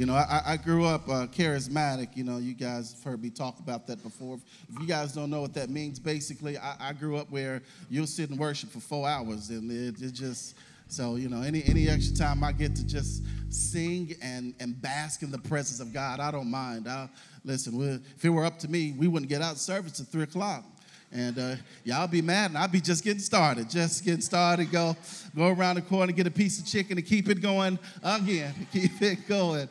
You know, I, I grew up uh, charismatic. You know, you guys have heard me talk about that before. If you guys don't know what that means, basically, I, I grew up where you'll sit and worship for four hours, and it, it just so you know, any any extra time I get to just sing and and bask in the presence of God, I don't mind. I, listen, if it were up to me, we wouldn't get out of service at three o'clock. And uh, y'all be mad, and I'll be just getting started, just getting started. Go, go around the corner, get a piece of chicken, and keep it going again. Keep it going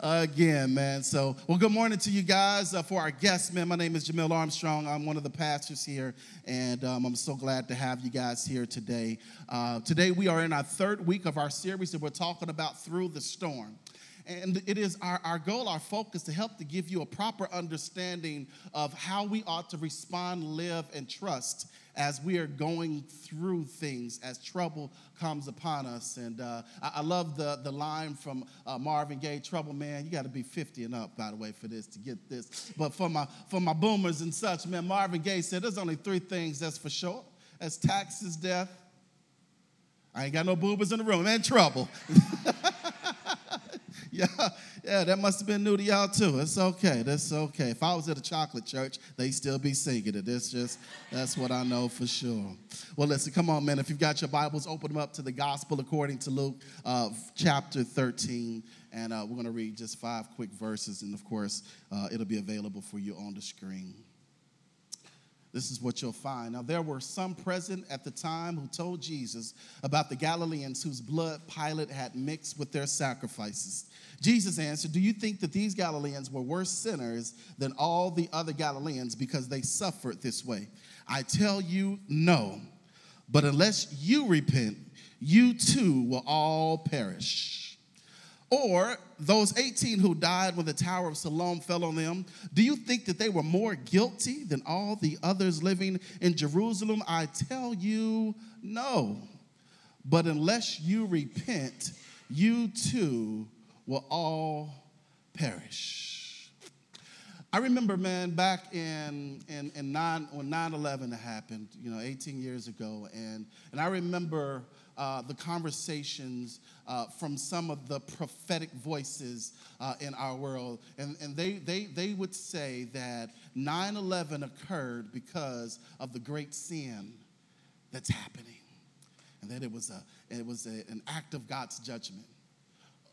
again, man. So, well, good morning to you guys. Uh, for our guests, man, my name is Jamil Armstrong. I'm one of the pastors here, and um, I'm so glad to have you guys here today. Uh, today, we are in our third week of our series that we're talking about through the storm. And it is our, our goal, our focus to help to give you a proper understanding of how we ought to respond, live, and trust as we are going through things, as trouble comes upon us. And uh, I, I, love the, the line from uh, Marvin Gaye, Trouble Man. You got to be 50 and up, by the way, for this to get this. But for my, for my boomers and such, man, Marvin Gaye said there's only three things that's for sure. That's taxes, death. I ain't got no boomers in the room, man, trouble. yeah, yeah, that must have been new to y'all too. It's okay. That's okay. If I was at a chocolate church, they'd still be singing it. It's just that's what I know for sure. Well, listen, come on, man. If you've got your Bibles, open them up to the Gospel according to Luke, uh, chapter 13, and uh, we're going to read just five quick verses, and of course, uh, it'll be available for you on the screen this is what you'll find. Now, there were some present at the time who told Jesus about the Galileans whose blood Pilate had mixed with their sacrifices. Jesus answered, Do you think that these Galileans were worse sinners than all the other Galileans because they suffered this way? I tell you, no. But unless you repent, you too will all perish. Or those 18 who died when the Tower of Siloam fell on them, do you think that they were more guilty than all the others living in Jerusalem? I tell you, no. But unless you repent, you too will all perish. I remember, man, back in, in, in nine, when 9 11 happened, you know, 18 years ago, and, and I remember uh, the conversations uh, from some of the prophetic voices uh, in our world. And, and they, they, they would say that 9 11 occurred because of the great sin that's happening, and that it was, a, it was a, an act of God's judgment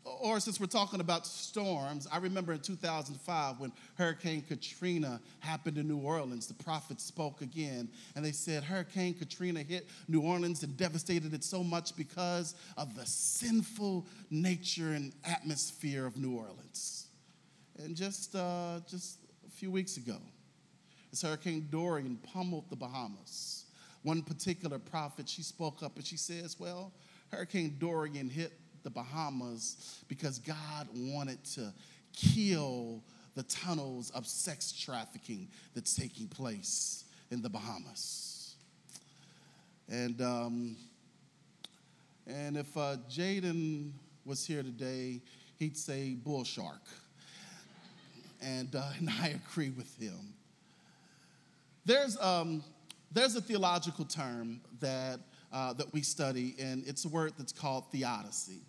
or since we're talking about storms, I remember in 2005 when Hurricane Katrina happened in New Orleans, the prophets spoke again, and they said Hurricane Katrina hit New Orleans and devastated it so much because of the sinful nature and atmosphere of New Orleans. And just, uh, just a few weeks ago, as Hurricane Dorian pummeled the Bahamas, one particular prophet, she spoke up and she says, Well, Hurricane Dorian hit the Bahamas because God wanted to kill the tunnels of sex trafficking that's taking place in the Bahamas. And, um, and if uh, Jaden was here today, he'd say bull shark. And, uh, and I agree with him. There's, um, there's a theological term that, uh, that we study, and it's a word that's called theodicy.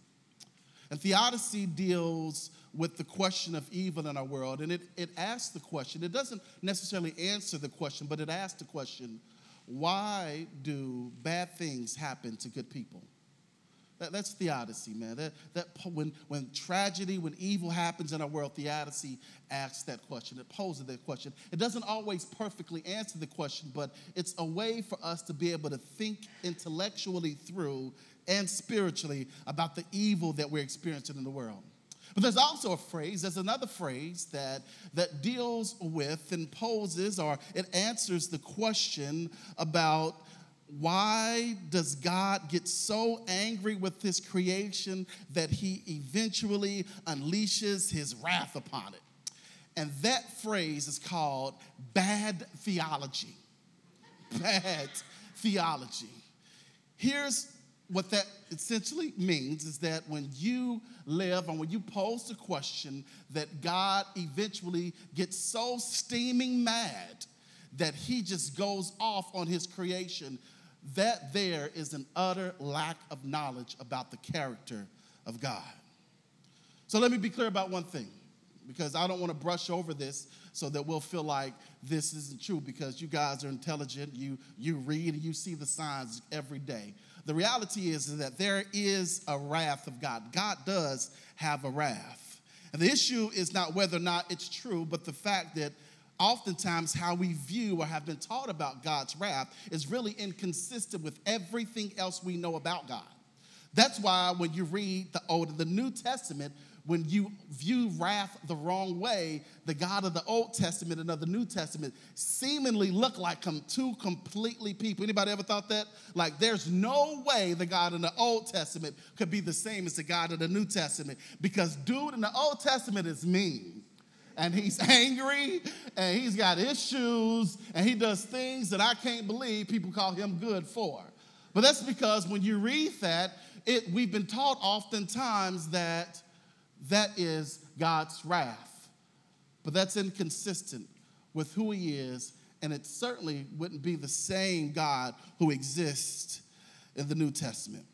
And theodicy deals with the question of evil in our world. And it, it asks the question, it doesn't necessarily answer the question, but it asks the question why do bad things happen to good people? That, that's theodicy, man. That, that when, when tragedy, when evil happens in our world, theodicy asks that question. It poses that question. It doesn't always perfectly answer the question, but it's a way for us to be able to think intellectually through and spiritually about the evil that we're experiencing in the world. But there's also a phrase, there's another phrase that, that deals with and poses or it answers the question about why does God get so angry with his creation that he eventually unleashes his wrath upon it? And that phrase is called bad theology. Bad theology. Here's what that essentially means is that when you live and when you pose the question that God eventually gets so steaming mad that he just goes off on his creation, that there is an utter lack of knowledge about the character of God. So let me be clear about one thing, because I don't want to brush over this so that we'll feel like this isn't true because you guys are intelligent, you, you read, and you see the signs every day. The reality is that there is a wrath of God. God does have a wrath. And the issue is not whether or not it's true, but the fact that oftentimes how we view or have been taught about God's wrath is really inconsistent with everything else we know about God. That's why when you read the Old and the New Testament, when you view wrath the wrong way, the God of the Old Testament and of the New Testament seemingly look like two completely people. Anybody ever thought that? Like there's no way the God in the Old Testament could be the same as the God of the New Testament because dude in the Old Testament is mean. And he's angry and he's got issues and he does things that I can't believe people call him good for. But that's because when you read that, it, we've been taught oftentimes that that is God's wrath. But that's inconsistent with who He is, and it certainly wouldn't be the same God who exists in the New Testament.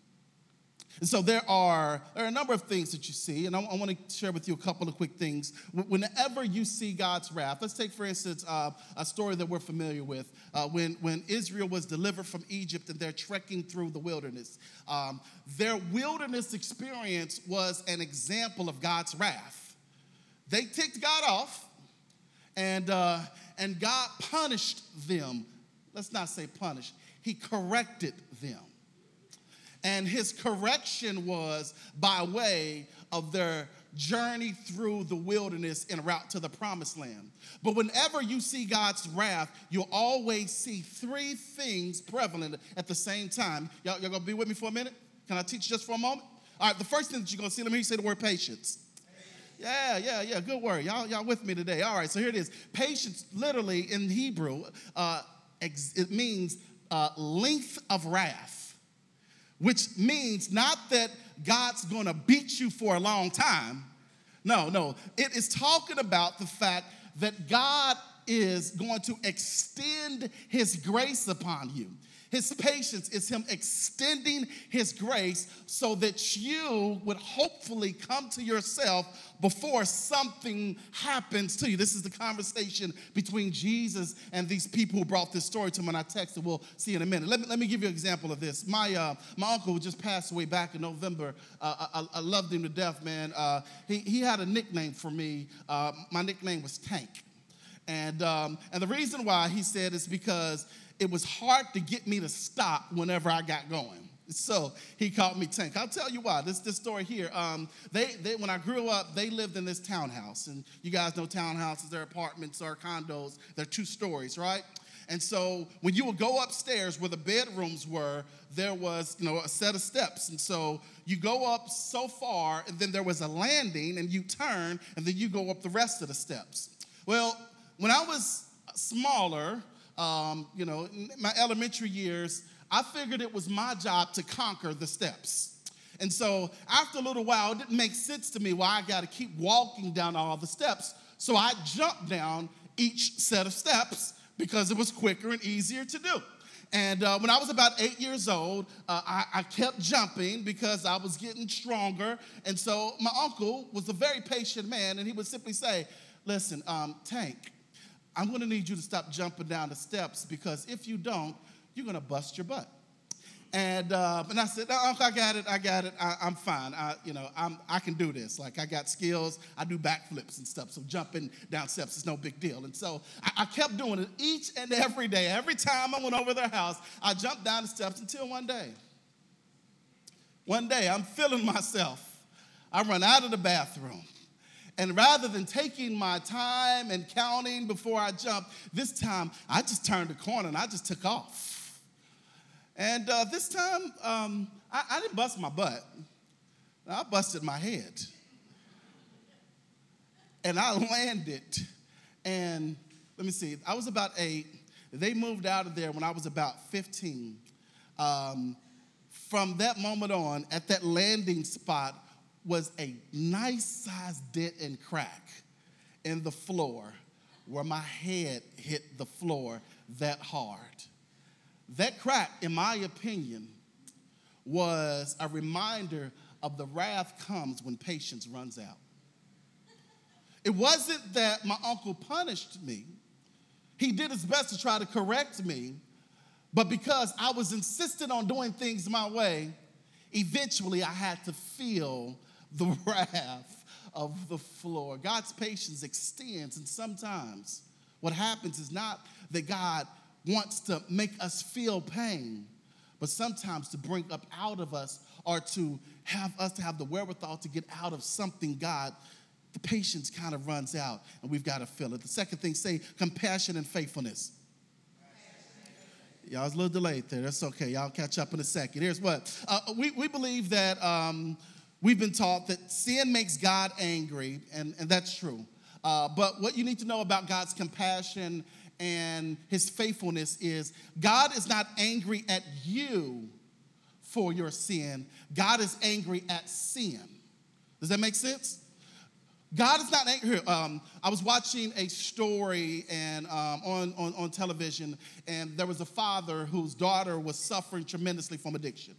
And so there are, there are a number of things that you see, and I, I want to share with you a couple of quick things. Whenever you see God's wrath, let's take, for instance, uh, a story that we're familiar with. Uh, when, when Israel was delivered from Egypt and they're trekking through the wilderness, um, their wilderness experience was an example of God's wrath. They ticked God off, and, uh, and God punished them. Let's not say punished, He corrected them. And his correction was by way of their journey through the wilderness en route to the promised land. But whenever you see God's wrath, you'll always see three things prevalent at the same time. Y'all, y'all gonna be with me for a minute? Can I teach just for a moment? All right, the first thing that you're gonna see, let me hear you say the word patience. Yeah, yeah, yeah, good word. Y'all, y'all with me today. All right, so here it is. Patience, literally in Hebrew, uh, it means uh, length of wrath which means not that God's gonna beat you for a long time. No, no. It is talking about the fact that God is going to extend his grace upon you. His patience is Him extending His grace so that you would hopefully come to yourself before something happens to you. This is the conversation between Jesus and these people who brought this story to him. And I texted, we'll see in a minute. Let me, let me give you an example of this. My, uh, my uncle who just passed away back in November, uh, I, I, loved him to death, man. Uh, he, he had a nickname for me. Uh, my nickname was Tank. And, um, and the reason why he said is because it was hard to get me to stop whenever I got going. So he called me Tank. I'll tell you why. This this story here. Um, they, they when I grew up, they lived in this townhouse, and you guys know townhouses. They're apartments or condos. They're two stories, right? And so when you would go upstairs where the bedrooms were, there was you know a set of steps, and so you go up so far, and then there was a landing, and you turn, and then you go up the rest of the steps. Well, when I was smaller, um, you know, my elementary years, I figured it was my job to conquer the steps. And so after a little while, it didn't make sense to me why I got to keep walking down all the steps. So I jumped down each set of steps because it was quicker and easier to do. And uh, when I was about eight years old, uh, I, I, kept jumping because I was getting stronger. And so my uncle was a very patient man, and he would simply say, Listen, um, Tank, I'm going to need you to stop jumping down the steps because if you don't, you're going to bust your butt. And, uh, and I said, oh, I got it, I got it, I, am fine. I, you know, I'm, I can do this. Like, I got skills, I do backflips and stuff, so jumping down steps is no big deal. And so I, I kept doing it each and every day. Every time I went over their house, I jumped down the steps until one day. One day, I'm feeling myself. I run out of the bathroom. And rather than taking my time and counting before I jumped, this time I just turned the corner and I just took off. And uh, this time, um, I, I didn't bust my butt, I busted my head. And I landed. And let me see, I was about eight. They moved out of there when I was about 15. Um, from that moment on, at that landing spot, was a nice sized dent and crack in the floor where my head hit the floor that hard. That crack, in my opinion, was a reminder of the wrath comes when patience runs out. It wasn't that my uncle punished me, he did his best to try to correct me, but because I was insistent on doing things my way, eventually I had to feel the wrath of the floor. God's patience extends, and sometimes what happens is not that God wants to make us feel pain, but sometimes to bring up out of us or to have us to have the wherewithal to get out of something God the patience kind of runs out and we've got to fill it. The second thing, say compassion and faithfulness. Y'all was a little delayed there. That's okay. Y'all catch up in a second. Here's what uh, we, we believe that um, we've been taught that sin makes God angry, and, and that's true. Uh, but what you need to know about God's compassion and his faithfulness is God is not angry at you for your sin, God is angry at sin. Does that make sense? God is not angry. Um, I was watching a story and um, on, on, on television, and there was a father whose daughter was suffering tremendously from addiction.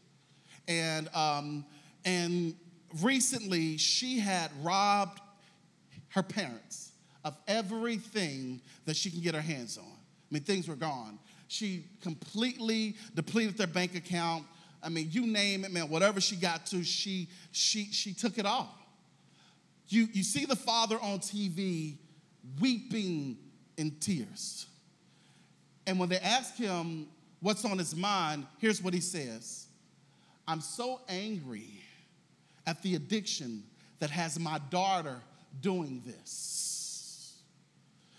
And, um, and recently, she had robbed her parents of everything that she can get her hands on. I mean, things were gone. She completely depleted their bank account. I mean, you name it, man, whatever she got to, she, she, she took it all. You, you see the father on TV weeping in tears. And when they ask him what's on his mind, here's what he says I'm so angry at the addiction that has my daughter doing this.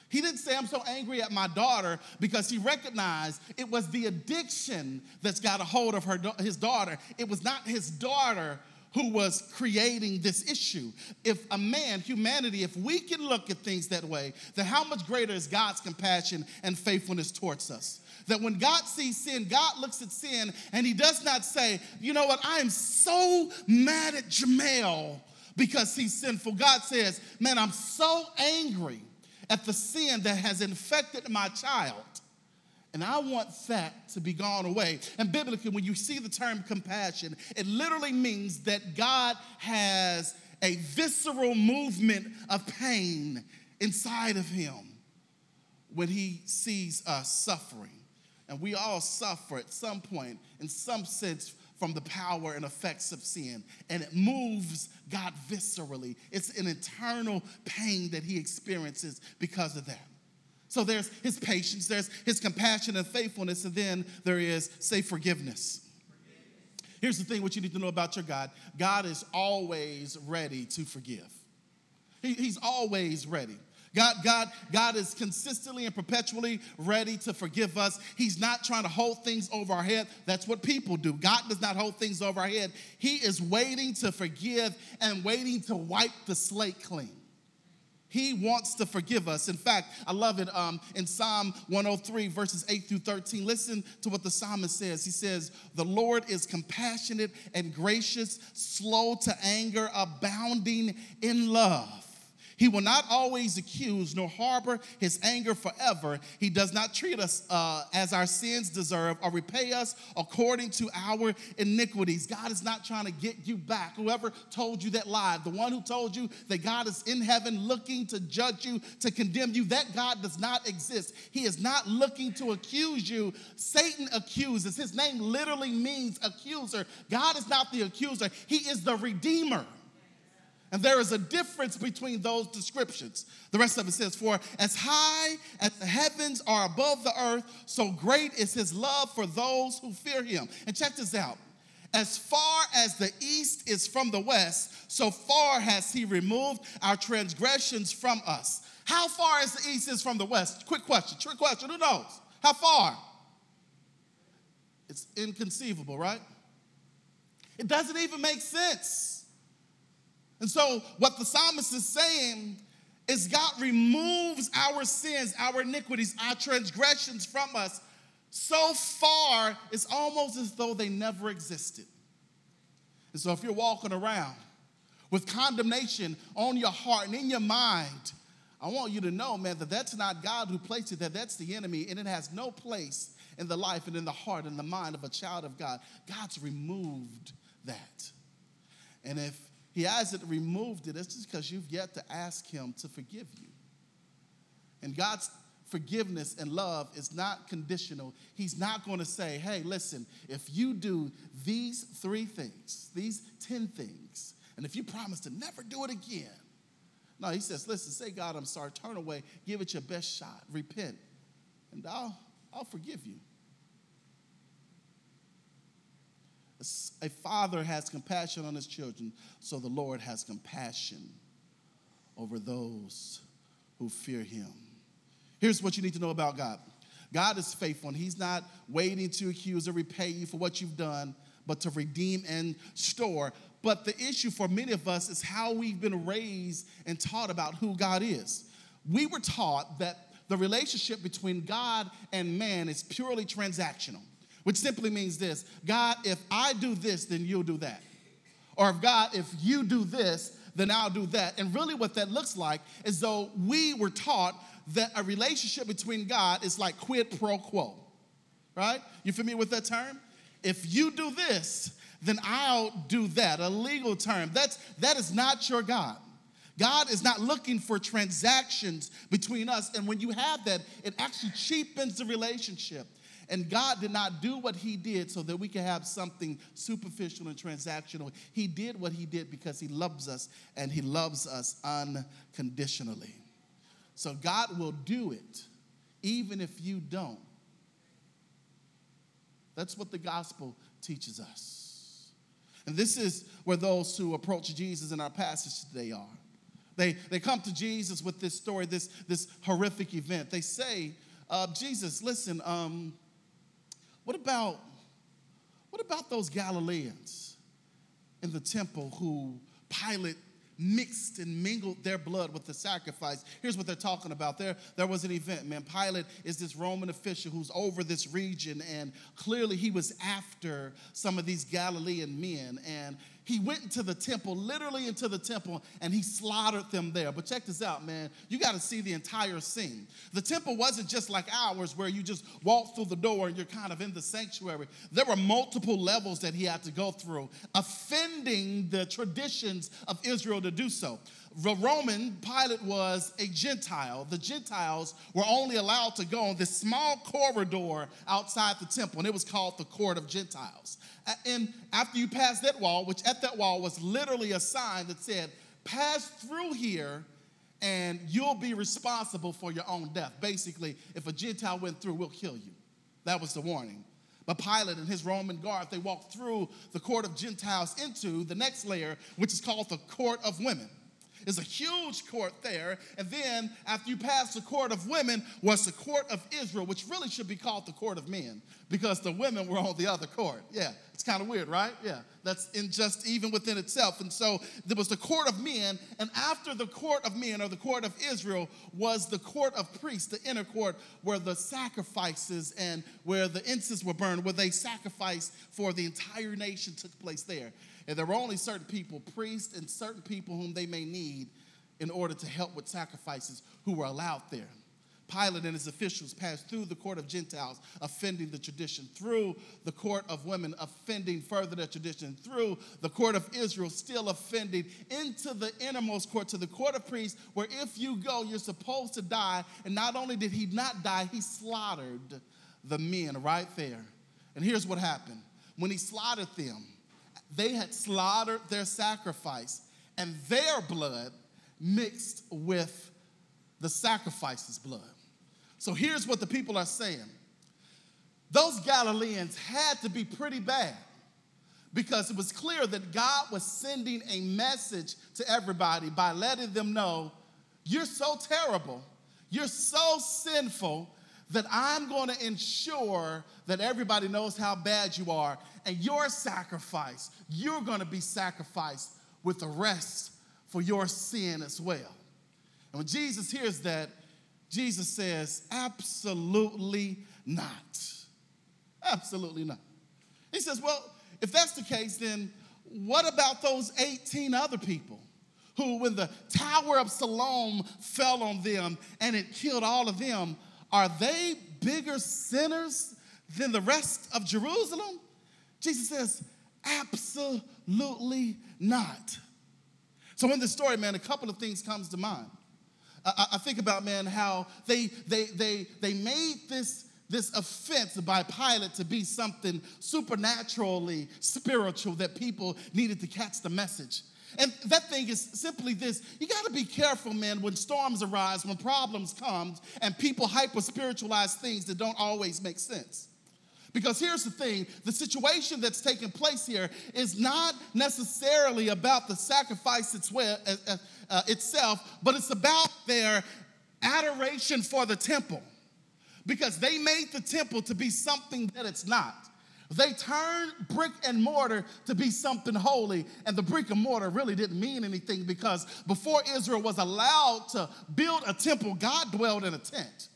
He didn't say, I'm so angry at my daughter because he recognized it was the addiction that's got a hold of her, his daughter. It was not his daughter who was creating this issue. If a man, humanity, if we can look at things that way, then how much greater is God's compassion and faithfulness towards us? That when God sees sin, God looks at sin and he does not say, you know what, I am so mad at Jamel because he's sinful. God says, man, I'm so angry at the sin that has infected my child and I want that to be gone away. And biblically, when you see the term compassion, it literally means that God has a visceral movement of pain inside of him when he sees us suffering. And we all suffer at some point, in some sense, from the power and effects of sin. And it moves God viscerally. It's an internal pain that he experiences because of that. So there's his patience, there's his compassion and faithfulness, and then there is, say, forgiveness. Here's the thing what you need to know about your God God is always ready to forgive, he, He's always ready. God, God, God is consistently and perpetually ready to forgive us. He's not trying to hold things over our head. That's what people do. God does not hold things over our head. He is waiting to forgive and waiting to wipe the slate clean. He wants to forgive us. In fact, I love it um, in Psalm 103, verses 8 through 13. Listen to what the psalmist says. He says, The Lord is compassionate and gracious, slow to anger, abounding in love. He will not always accuse nor harbor his anger forever. He does not treat us uh, as our sins deserve or repay us according to our iniquities. God is not trying to get you back. Whoever told you that lie, the one who told you that God is in heaven looking to judge you, to condemn you, that God does not exist. He is not looking to accuse you. Satan accuses. His name literally means accuser. God is not the accuser, He is the redeemer. And there is a difference between those descriptions. The rest of it says, For as high as the heavens are above the earth, so great is his love for those who fear him. And check this out. As far as the east is from the west, so far has he removed our transgressions from us. How far is the east is from the west? Quick question, trick question. Who knows? How far? It's inconceivable, right? It doesn't even make sense. And so, what the psalmist is saying is God removes our sins, our iniquities, our transgressions from us so far, it's almost as though they never existed. And so, if you're walking around with condemnation on your heart and in your mind, I want you to know, man, that that's not God who placed it, that that's the enemy, and it has no place in the life and in the heart and the mind of a child of God. God's removed that. And if He hasn't removed it. It's just because you've yet to ask Him to forgive you. And God's forgiveness and love is not conditional. He's not going to say, hey, listen, if you do these three things, these 10 things, and if you promise to never do it again, no, he says, listen, say, God, I'm sorry, turn away, give it your best shot, repent, and I'll, I'll forgive you. A father has compassion on his children, so the Lord has compassion over those who fear him. Here's what you need to know about God God is faithful, and he's not waiting to accuse or repay you for what you've done, but to redeem and store. But the issue for many of us is how we've been raised and taught about who God is. We were taught that the relationship between God and man is purely transactional which simply means this God, if I do this, then you'll do that. Or if God, if you do this, then I'll do that. And really, what that looks like is though we were taught that a relationship between God is like quid pro quo, right? You familiar with that term? If you do this, then I'll do that. A legal term. That's that is not your God. God is not looking for transactions between us. And when you have that, it actually cheapens the relationship. And God did not do what He did so that we could have something superficial and transactional. He did what He did because He loves us and He loves us unconditionally. So God will do it even if you don't. That's what the gospel teaches us. And this is where those who approach Jesus in our passage today are. They, they come to Jesus with this story, this, this horrific event. They say, uh, Jesus, listen, um, what about, what about those Galileans in the temple who Pilate mixed and mingled their blood with the sacrifice. Here's what they're talking about. There, there was an event, man. Pilate is this Roman official who's over this region, and clearly he was after some of these Galilean men. And he went into the temple, literally into the temple, and he slaughtered them there. But check this out, man. You got to see the entire scene. The temple wasn't just like ours where you just walk through the door and you're kind of in the sanctuary. There were multiple levels that he had to go through, offending the traditions of Israel to do so. The Roman Pilate was a Gentile. The Gentiles were only allowed to go on this small corridor outside the temple, and it was called the Court of Gentiles. And after you pass that wall, which at that wall was literally a sign that said, Pass through here and you'll be responsible for your own death. Basically, if a Gentile went through, we'll kill you. That was the warning. But Pilate and his Roman guard, they walked through the court of Gentiles into the next layer, which is called the court of women. It's a huge court there. And then after you pass the court of women was the court of Israel, which really should be called the court of men because the women were on the other court. Yeah, it's kind of weird, right? Yeah, that's in just even within itself. And so there was the court of men, and after the court of men or the court of Israel was the court of priests, the inner court where the sacrifices and where the incense were burned, where they sacrificed for the entire nation took place there. And there were only certain people, priests and certain people whom they may need in order to help with sacrifices who were allowed there. Pilate and his officials passed through the court of Gentiles, offending the tradition, through the court of women, offending further the tradition, through the court of Israel, still offending, into the innermost court, to the court of priests, where if you go, you're supposed to die. And not only did he not die, he slaughtered the men right there. And here's what happened when he slaughtered them, they had slaughtered their sacrifice, and their blood mixed with the sacrifice's blood. So here's what the people are saying. Those Galileans had to be pretty bad because it was clear that God was sending a message to everybody by letting them know you're so terrible, you're so sinful that I'm going to ensure that everybody knows how bad you are, and your sacrifice, you're going to be sacrificed with the rest for your sin as well. And when Jesus hears that, Jesus says, Absolutely not. Absolutely not. He says, Well, if that's the case, then what about those 18 other people who, when the Tower of Siloam fell on them and it killed all of them, are they bigger sinners than the rest of Jerusalem? Jesus says, Absolutely not. So in this story, man, a couple of things comes to mind. I, I think about, man, how they, they, they, they made this, this offense by Pilate to be something supernaturally spiritual that people needed to catch the message. And that thing is simply this you got to be careful, man, when storms arise, when problems come, and people hyper spiritualize things that don't always make sense. Because here's the thing the situation that's taking place here is not necessarily about the sacrifice uh, uh, uh, itself, but it's about their adoration for the temple. Because they made the temple to be something that it's not. They turned brick and mortar to be something holy, and the brick and mortar really didn't mean anything because before Israel was allowed to build a temple, God dwelled in a tent.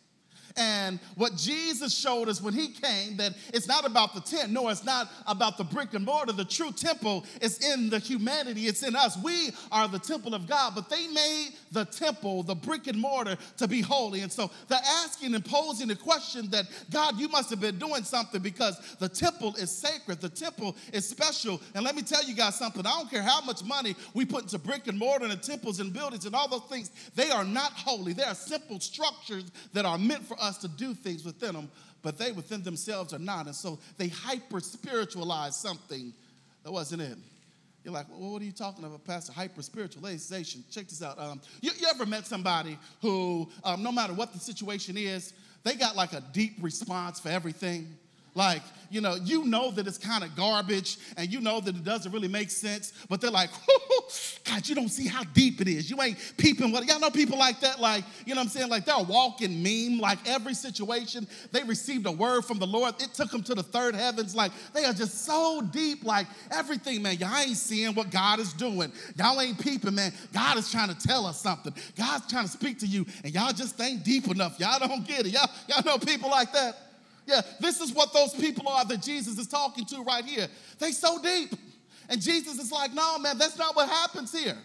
And what Jesus showed us when he came, that it's not about the tent, no, it's not about the brick and mortar. The true temple is in the humanity, it's in us. We are the temple of God, but they made the temple, the brick and mortar, to be holy. And so they're asking and posing the question that God, you must have been doing something because the temple is sacred, the temple is special. And let me tell you guys something I don't care how much money we put into brick and mortar and temples and buildings and all those things, they are not holy. They are simple structures that are meant for us to do things within them, but they within themselves are not. And so they hyper spiritualize something that wasn't it. You're like, well, what are you talking about, Pastor? Hyper spiritualization. Check this out. Um, you, you, ever met somebody who, um, no matter what the situation is, they got like a deep response for everything? Like, you know, you know that it's kind of garbage and you know that it doesn't really make sense, but they're like, God, you don't see how deep it is. You ain't peeping what y'all know people like that, like, you know what I'm saying? Like they're a walking meme, like every situation, they received a word from the Lord. It took them to the third heavens. Like they are just so deep, like everything, man. Y'all ain't seeing what God is doing. Y'all ain't peeping, man. God is trying to tell us something. God's trying to speak to you, and y'all just ain't deep enough. Y'all don't get it. Y'all, y'all know people like that. Yeah, this is what those people are that Jesus is talking to right here. They so deep. And Jesus is like, no, man, that's not what happens here.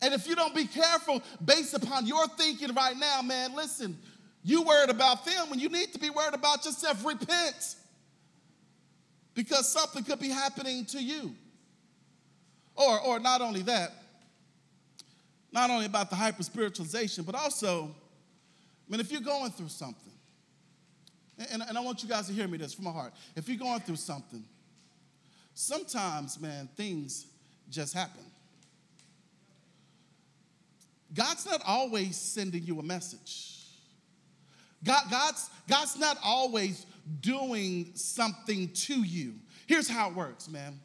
And if you don't be careful based upon your thinking right now, man, listen, you worried about them when you need to be worried about yourself. Repent. Because something could be happening to you. Or, or not only that, not only about the hyper spiritualization, but also, I mean, if you're going through something, and, and I want you guys to hear me this from my heart. If you're going through something, sometimes, man, things just happen. God's not always sending you a message. God, God's, God's not always doing something to you. Here's how it works, man.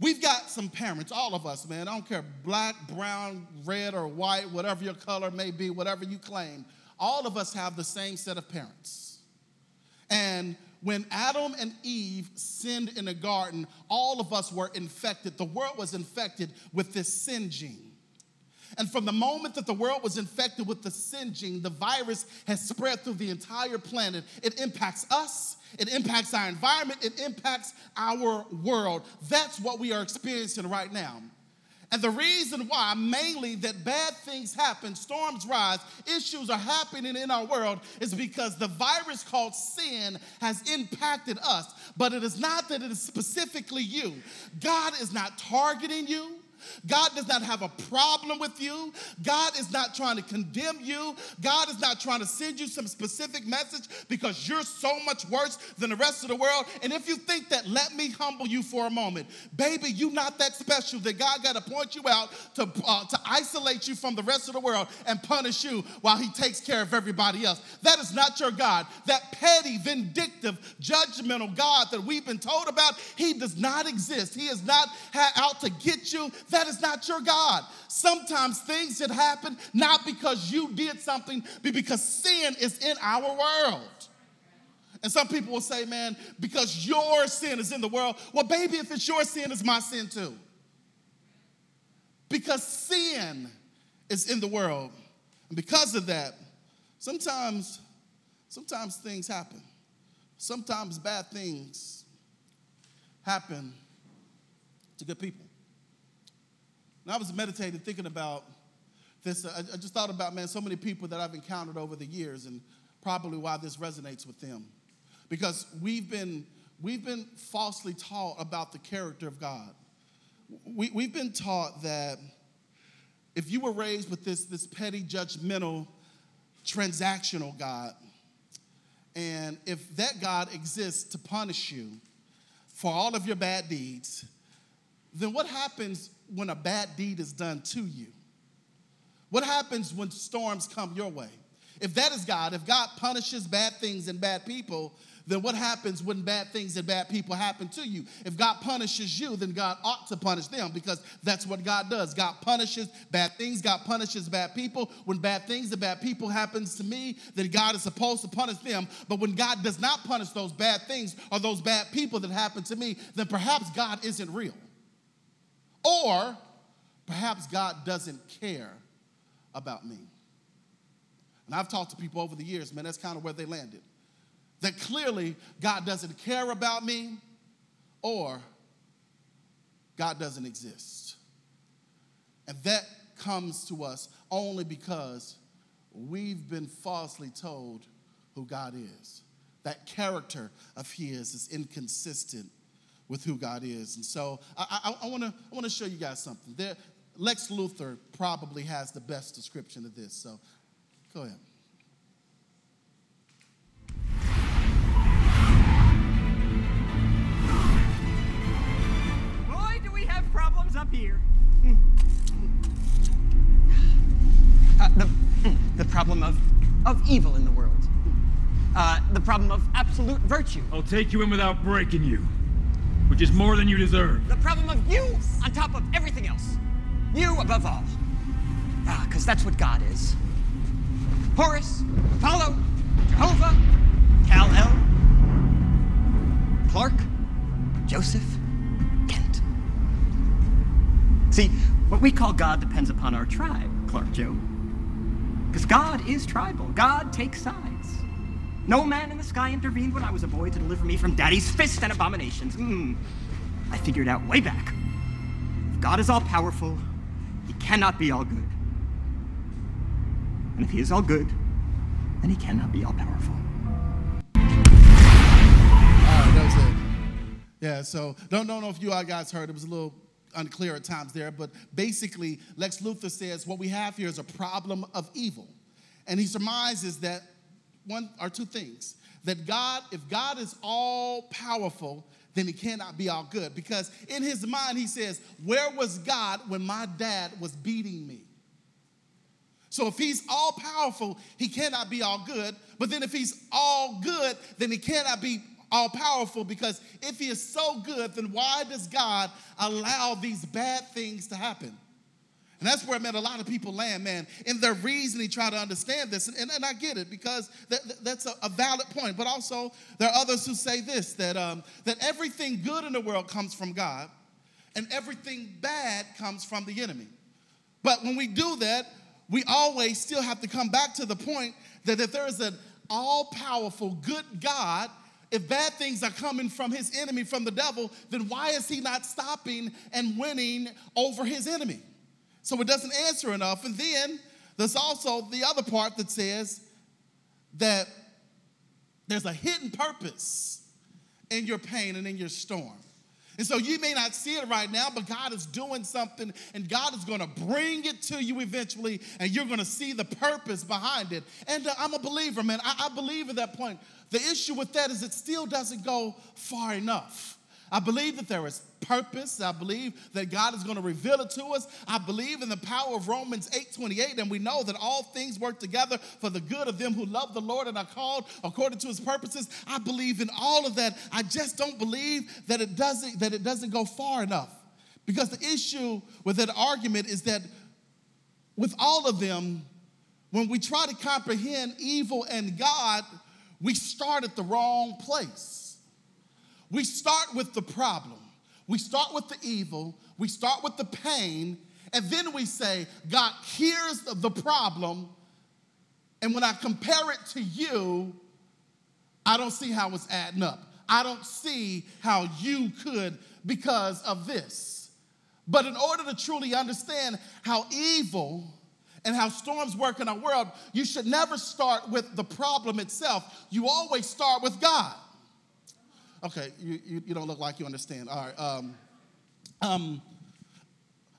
We've got some parents, all of us, man. I don't care black, brown, red, or white, whatever your color may be, whatever you claim. All of us have the same set of parents. And when Adam and Eve sinned in the garden, all of us were infected. The world was infected with this sin gene. And from the moment that the world was infected with the sin gene, the virus has spread through the entire planet. It impacts us, it impacts our environment, it impacts our world. That's what we are experiencing right now. And the reason why, mainly, that bad things happen, storms rise, issues are happening in our world, is because the virus called sin has impacted us. But it is not that it is specifically you. God is not targeting you. God does not have a problem with you. God is not trying to condemn you. God is not trying to send you some specific message because you're so much worse than the rest of the world. And if you think that, let me humble you for a moment. Baby, you not that special that God got to point you out to, uh, to isolate you from the rest of the world and punish you while he takes care of everybody else. That is not your God. That petty, vindictive, judgmental God that we've been told about, he does not exist. He is not out to get you. That is not your God. Sometimes things that happen not because you did something, but because sin is in our world. And some people will say, man, because your sin is in the world. Well, baby, if it's your sin, it's my sin too. Because sin is in the world. And because of that, sometimes, sometimes things happen. Sometimes bad things happen to good people. And I was meditating, thinking about this. I, just thought about, man, so many people that I've encountered over the years and probably why this resonates with them. Because we've been, we've been falsely taught about the character of God. We, we've been taught that if you were raised with this, this petty, judgmental, transactional God, and if that God exists to punish you for all of your bad deeds, then what happens when a bad deed is done to you? What happens when storms come your way? If that is God, if God punishes bad things and bad people, then what happens when bad things and bad people happen to you? If God punishes you, then God ought to punish them because that's what God does. God punishes bad things, God punishes bad people. When bad things and bad people happens to me, then God is supposed to punish them. But when God does not punish those bad things or those bad people that happen to me, then perhaps God isn't real. Or perhaps God doesn't care about me. And I've talked to people over the years, man, that's kind of where they landed that clearly God doesn't care about me or God doesn't exist. And that comes to us only because we've been falsely told who God is. That character of His is inconsistent with who God is. And so I, I, I want to I wanna show you guys something. There, Lex Luthor probably has the best description of this. So go ahead. Boy, do we have problems up here. Uh, the, the problem of, of evil in the world. Uh, the problem of absolute virtue. I'll take you in without breaking you, which is more than you deserve. The problem of you on top of everything else. You above all. Ah, because that's what God is. Horus, Apollo, Jehovah, Kal-El, Clark, Joseph, Kent. See, what we call God depends upon our tribe, Clark Joe. Because God is tribal. God takes sides. No man in the sky intervened when I was a boy to deliver me from daddy's fist and abominations. Mm. I figured out way back. If God is all powerful, he cannot be all good. And if he is all good, then he cannot be all powerful. All right, that was it. Yeah, so don't, don't know if you all guys heard. It was a little unclear at times there, but basically, Lex Luthor says what we have here is a problem of evil. And he surmises that one or two things that God, if God is all powerful, then he cannot be all good. Because in his mind, he says, Where was God when my dad was beating me? So if he's all powerful, he cannot be all good. But then if he's all good, then he cannot be all powerful because if he is so good, then why does God allow these bad things to happen? And that's where, I met a lot of people land, man, in their reasoning, try to understand this. And, and, and I get it because that, that's a, a, valid point. But also, there are others who say this that, um, that everything good in the world comes from God and everything bad comes from the enemy. But when we do that, we always still have to come back to the point that if there is an all powerful, good God, if bad things are coming from his enemy, from the devil, then why is he not stopping and winning over his enemy? So it doesn't answer enough. And then there's also the other part that says that there's a hidden purpose in your pain and in your storm. And so you may not see it right now, but God is doing something and God is going to bring it to you eventually, and you're going to see the purpose behind it. And uh, I'm a believer, man. I, I believe at that point the issue with that is it still doesn't go far enough. I believe that there is purpose. I believe that God is going to reveal it to us. I believe in the power of Romans 8:28 and we know that all things work together for the good of them who love the Lord and are called according to his purposes. I believe in all of that. I just don't believe that it doesn't that it doesn't go far enough. Because the issue with that argument is that with all of them when we try to comprehend evil and God, we start at the wrong place. We start with the problem, we start with the evil, we start with the pain, and then we say, God, here's the problem. And when I compare it to you, I don't see how it's adding up. I don't see how you could because of this. But in order to truly understand how evil and how storms work in our world, you should never start with the problem itself. You always start with God. Okay, you, you, you don't look like you understand. All right. Um, um,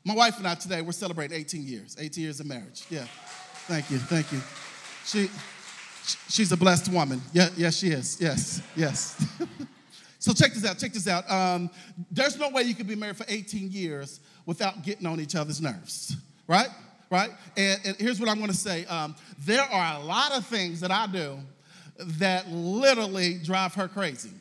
My wife and I today, we're celebrating 18 years, 18 years of marriage. Yeah. Thank you, thank you. She, she's a blessed woman. Yeah, yes, she is. Yes, yes. so check this out, check this out. Um, there's no way you could be married for 18 years without getting on each other's nerves, right? Right? And, and here's what I'm gonna say. Um, there are a lot of things that I do that literally drive her crazy.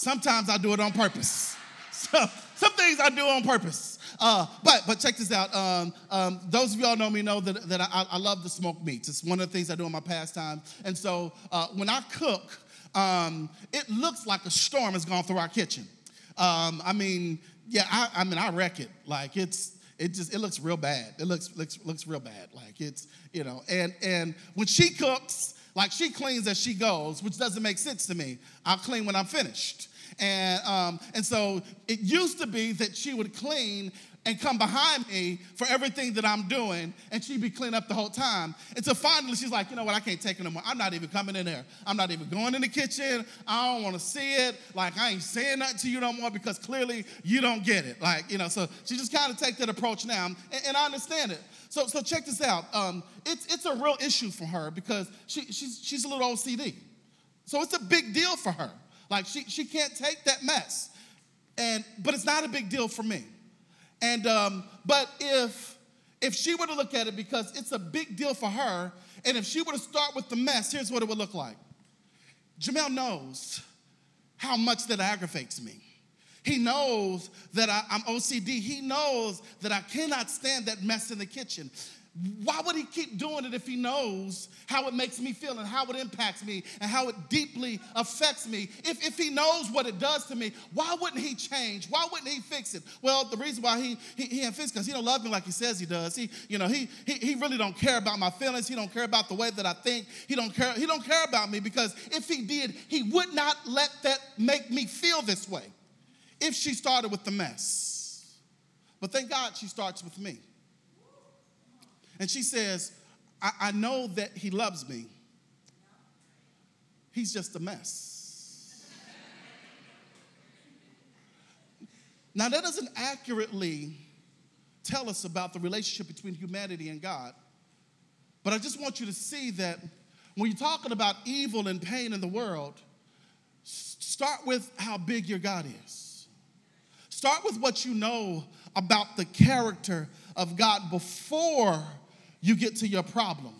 Sometimes I do it on purpose. So, some things I do on purpose. Uh, but but check this out. Um, um, those of y'all know me know that, that I, I, love to smoke meats. It's one of the things I do in my pastime. And so uh, when I cook, um, it looks like a storm has gone through our kitchen. Um, I mean, yeah, I, I mean, I wreck it. Like it's it just it looks real bad. It looks looks looks real bad. Like it's you know, and and when she cooks, like she cleans as she goes, which doesn't make sense to me. I'll clean when I'm finished. And, um, and so it used to be that she would clean and come behind me for everything that I'm doing, and she'd be cleaning up the whole time. Until finally she's like, you know what, I can't take it no more. I'm not even coming in there. I'm not even going in the kitchen. I don't want to see it. Like, I ain't saying nothing to you no more because clearly you don't get it. Like, you know, so she just kind of take that approach now, and, and, I understand it. So, so check this out. Um, it's, it's a real issue for her because she, she's, she's a little OCD. So it's a big deal for her. Like she, she can't take that mess. And but it's not a big deal for me. And um, but if if she were to look at it because it's a big deal for her, and if she were to start with the mess, here's what it would look like. Jamel knows how much that aggravates me. He knows that I, am OCD. He knows that I cannot stand that mess in the kitchen. Why would he keep doing it if he knows how it makes me feel and how it impacts me and how it deeply affects me? If, if he knows what it does to me, why wouldn't he change? Why wouldn't he fix it? Well, the reason why he he, he ain't fix because he don't love me like he says he does. He, you know, he, he he really don't care about my feelings. He don't care about the way that I think. He don't care, he don't care about me because if he did, he would not let that make me feel this way. If she started with the mess. But thank God she starts with me. And she says, I, I know that he loves me. He's just a mess. now, that doesn't accurately tell us about the relationship between humanity and God. But I just want you to see that when you're talking about evil and pain in the world, start with how big your God is. Start with what you know about the character of God before you get to your problem.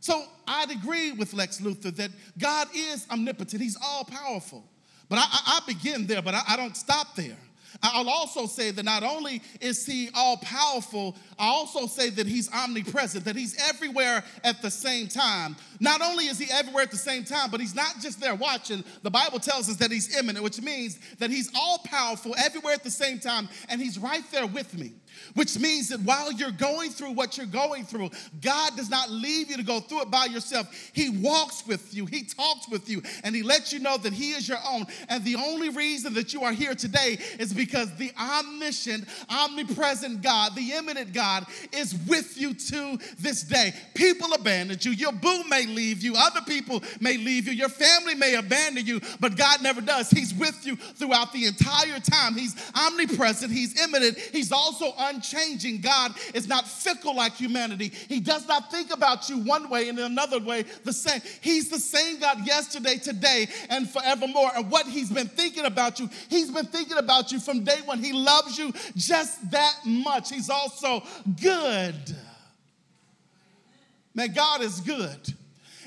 So I'd agree with Lex Luthor that God is omnipotent, He's all powerful. But I, I, I begin there, but I, I don't stop there. I'll also say that not only is he all powerful, I also say that he's omnipresent, that he's everywhere at the same time. Not only is he everywhere at the same time, but he's not just there watching. The Bible tells us that he's immanent, which means that he's all powerful everywhere at the same time, and he's right there with me which means that while you're going through what you're going through, God does not leave you to go through it by yourself. He walks with you, He talks with you, and He lets you know that He is your own. And the only reason that you are here today is because the omniscient, omnipresent God, the immanent God, is with you to this day. People abandoned you, your boo may leave you, other people may leave you, your family may abandon you, but God never does. He's with you throughout the entire time. He's omnipresent, He's immanent, He's also unchanging. God is not fickle like humanity. He does not think about you one way and another way the same. He's the same God yesterday, today, and forevermore. And what He's been thinking about you, He's been thinking about you from day one. He loves you just that much. He's also good. Man, God is good.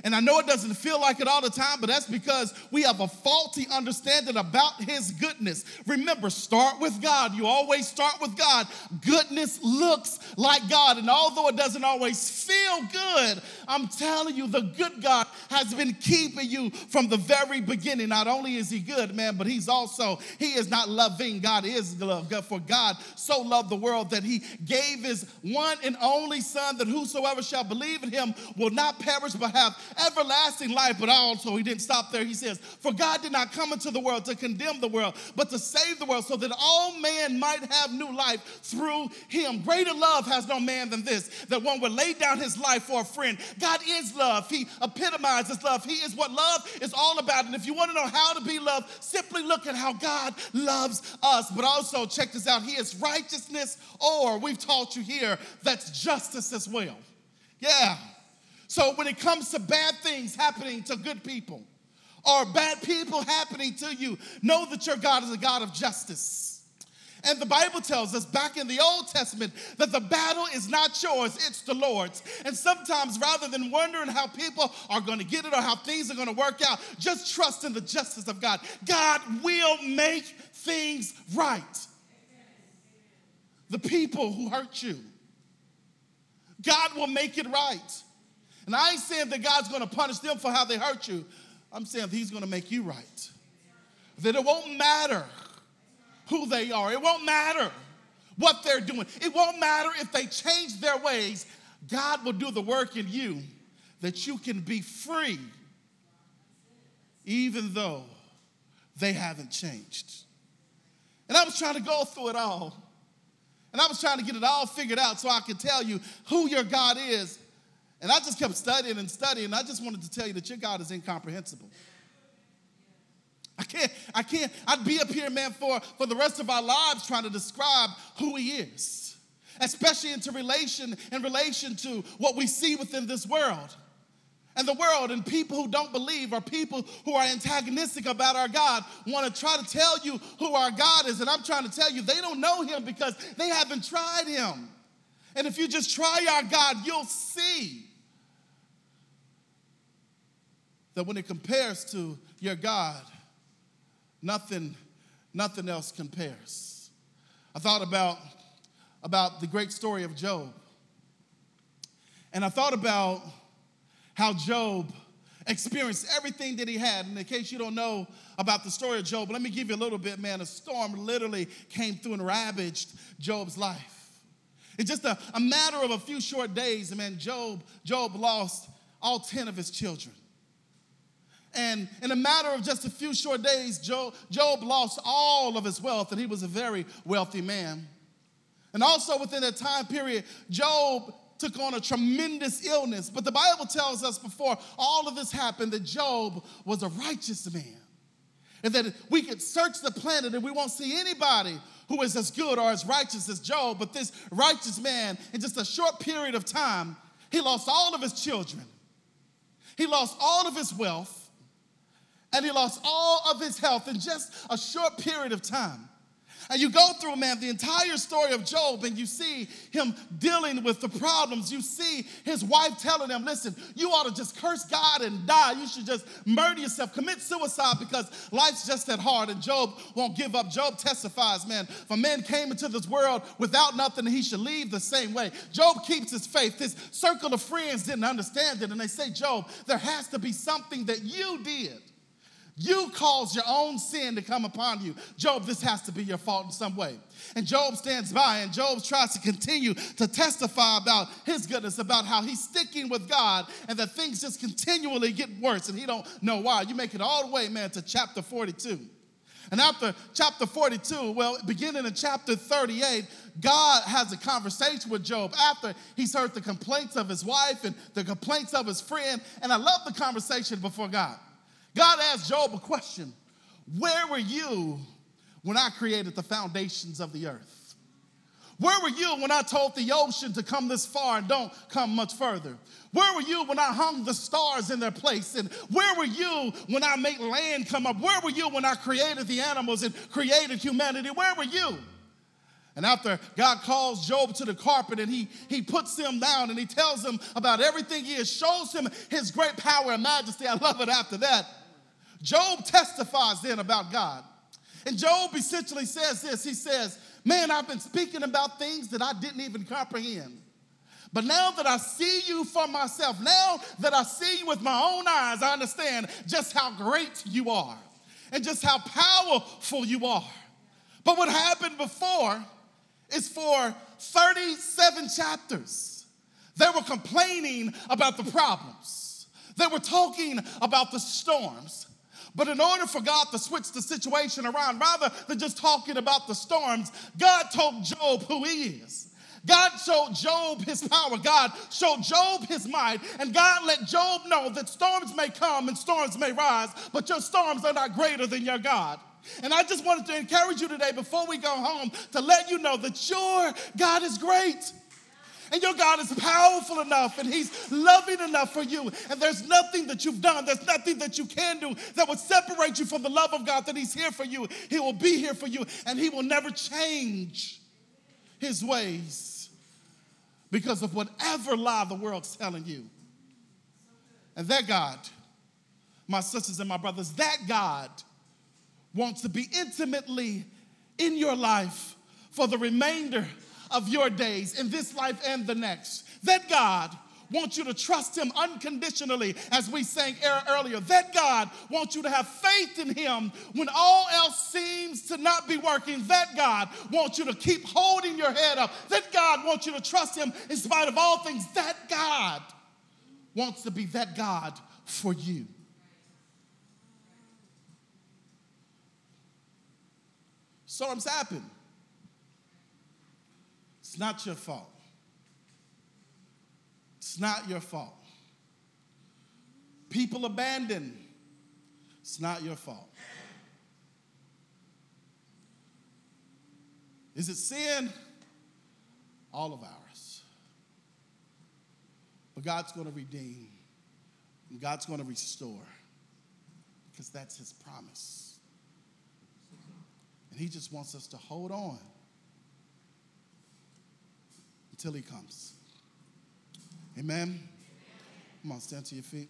And I know it doesn't feel like it all the time, but that's because we have a faulty understanding about His goodness. Remember, start with God. You always start with God. Goodness looks like God. And although it doesn't always feel good, I'm telling you, the good God has been keeping you from the very beginning. Not only is He good, man, but He's also, He is not loving. God is love. For God so loved the world that He gave His one and only Son that whosoever shall believe in Him will not perish but have everlasting life, but also he didn't stop there. He says, For God did not come into the world to condemn the world, but to save the world so that all man might have new life through him. Greater love has no man than this, that one would lay down his life for a friend. God is love. He epitomizes love. He is what love is all about. And if you want to know how to be loved, simply look at how God loves us. But also, check this out He is righteousness, or we've taught you here, that's justice as well. Yeah. So when it comes to bad things happening to good people, or bad people happening to you, know that your God is a God of justice. And the Bible tells us back in the Old Testament that the battle is not yours, it's the Lord's. And sometimes, rather than wondering how people are going to get it or how things are going to work out, just trust in the justice of God. God will make things right. The people who hurt you, God will make it right. And I ain't saying that God's going to punish them for how they hurt you. I'm saying He's going to make you right. That it won't matter who they are. It won't matter what they're doing. It won't matter if they change their ways. God will do the work in you that you can be free, even though they haven't changed. And I was trying to go through it all. And I was trying to get it all figured out so I could tell you who your God is. And I just kept studying and studying. I just wanted to tell you that your God is incomprehensible. I can't, I can't, I'd be up here, man, for, for the rest of our lives trying to describe who he is, especially into relation, in relation to what we see within this world. And the world and people who don't believe or people who are antagonistic about our God want to try to tell you who our God is. And I'm trying to tell you, they don't know him because they haven't tried him. And if you just try our God, you'll see that when it compares to your God, Nothing, nothing else compares. I thought about, about the great story of Job. And I thought about how Job experienced everything that he had. And in case you don't know about the story of Job, let me give you a little bit, man. A storm literally came through and ravaged Job's life. In just a, a matter of a few short days, and man, Job, Job lost all 10 of his children. And in a matter of just a few short days, Job, Job lost all of his wealth, and he was a very wealthy man. And also within that time period, Job took on a tremendous illness. But the Bible tells us before all of this happened that Job was a righteous man. And that we could search the planet and we won't see anybody who is as good or as righteous as Job. But this righteous man, in just a short period of time, he lost all of his children, he lost all of his wealth, and he lost all of his health in just a short period of time. And you go through, man, the entire story of Job, and you see him dealing with the problems. You see his wife telling him, listen, you ought to just curse God and die. You should just murder yourself, commit suicide because life's just that hard. And Job won't give up. Job testifies, man, for man came into this world without nothing, he should leave the same way. Job keeps his faith. His circle of friends didn't understand it, and they say, Job, there has to be something that you did you caused your own sin to come upon you. Job, this has to be your fault in some way. And Job stands by and Job tries to continue to testify about his goodness, about how he's sticking with God and that things just continually get worse and he don't know why. You make it all the way, man, to chapter 42. And after chapter 42, well, beginning in chapter 38, God has a conversation with Job after he's heard the complaints of his wife and the complaints of his friend. And I love the conversation before God. God asked Job a question Where were you when I created the foundations of the earth? Where were you when I told the ocean to come this far and don't come much further? Where were you when I hung the stars in their place? And where were you when I made land come up? Where were you when I created the animals and created humanity? Where were you? And after God calls Job to the carpet and he, he puts him down and he tells him about everything he shows him his great power and majesty. I love it after that. Job testifies then about God. And Job essentially says this He says, Man, I've been speaking about things that I didn't even comprehend. But now that I see you for myself, now that I see you with my own eyes, I understand just how great you are and just how powerful you are. But what happened before is for 37 chapters, they were complaining about the problems. They were talking about the storms. But in order for God to switch the situation around, rather than just talking about the storms, God told Job who he is. God showed Job his power. God showed Job his might. And God let Job know that storms may come and storms may rise, but your storms are not greater than your God. And I just wanted to encourage you today before we go home to let you know that your God is great. And your God is powerful enough and He's loving enough for you. And there's nothing that you've done, there's nothing that you can do that would separate you from the love of God that He's here for you. He will be here for you and He will never change His ways because of whatever lie the world's telling you. And that God, my sisters and my brothers, that God wants to be intimately in your life for the remainder of your days in this life and the next. That God wants you to trust Him unconditionally, as we sang er, earlier. That God wants you to have faith in Him when all else seems to not be working. That God wants you to keep holding your head up. That God wants you to trust Him in spite of all things. That God wants to be that God for you. Storms happen. It's not your fault. It's not your fault. People abandon. It's not your fault. Is it sin? All of ours. But God's going to redeem, and God's going to restore because that's His promise. And He just wants us to hold on until he comes. Amen. Come on, stand to your feet.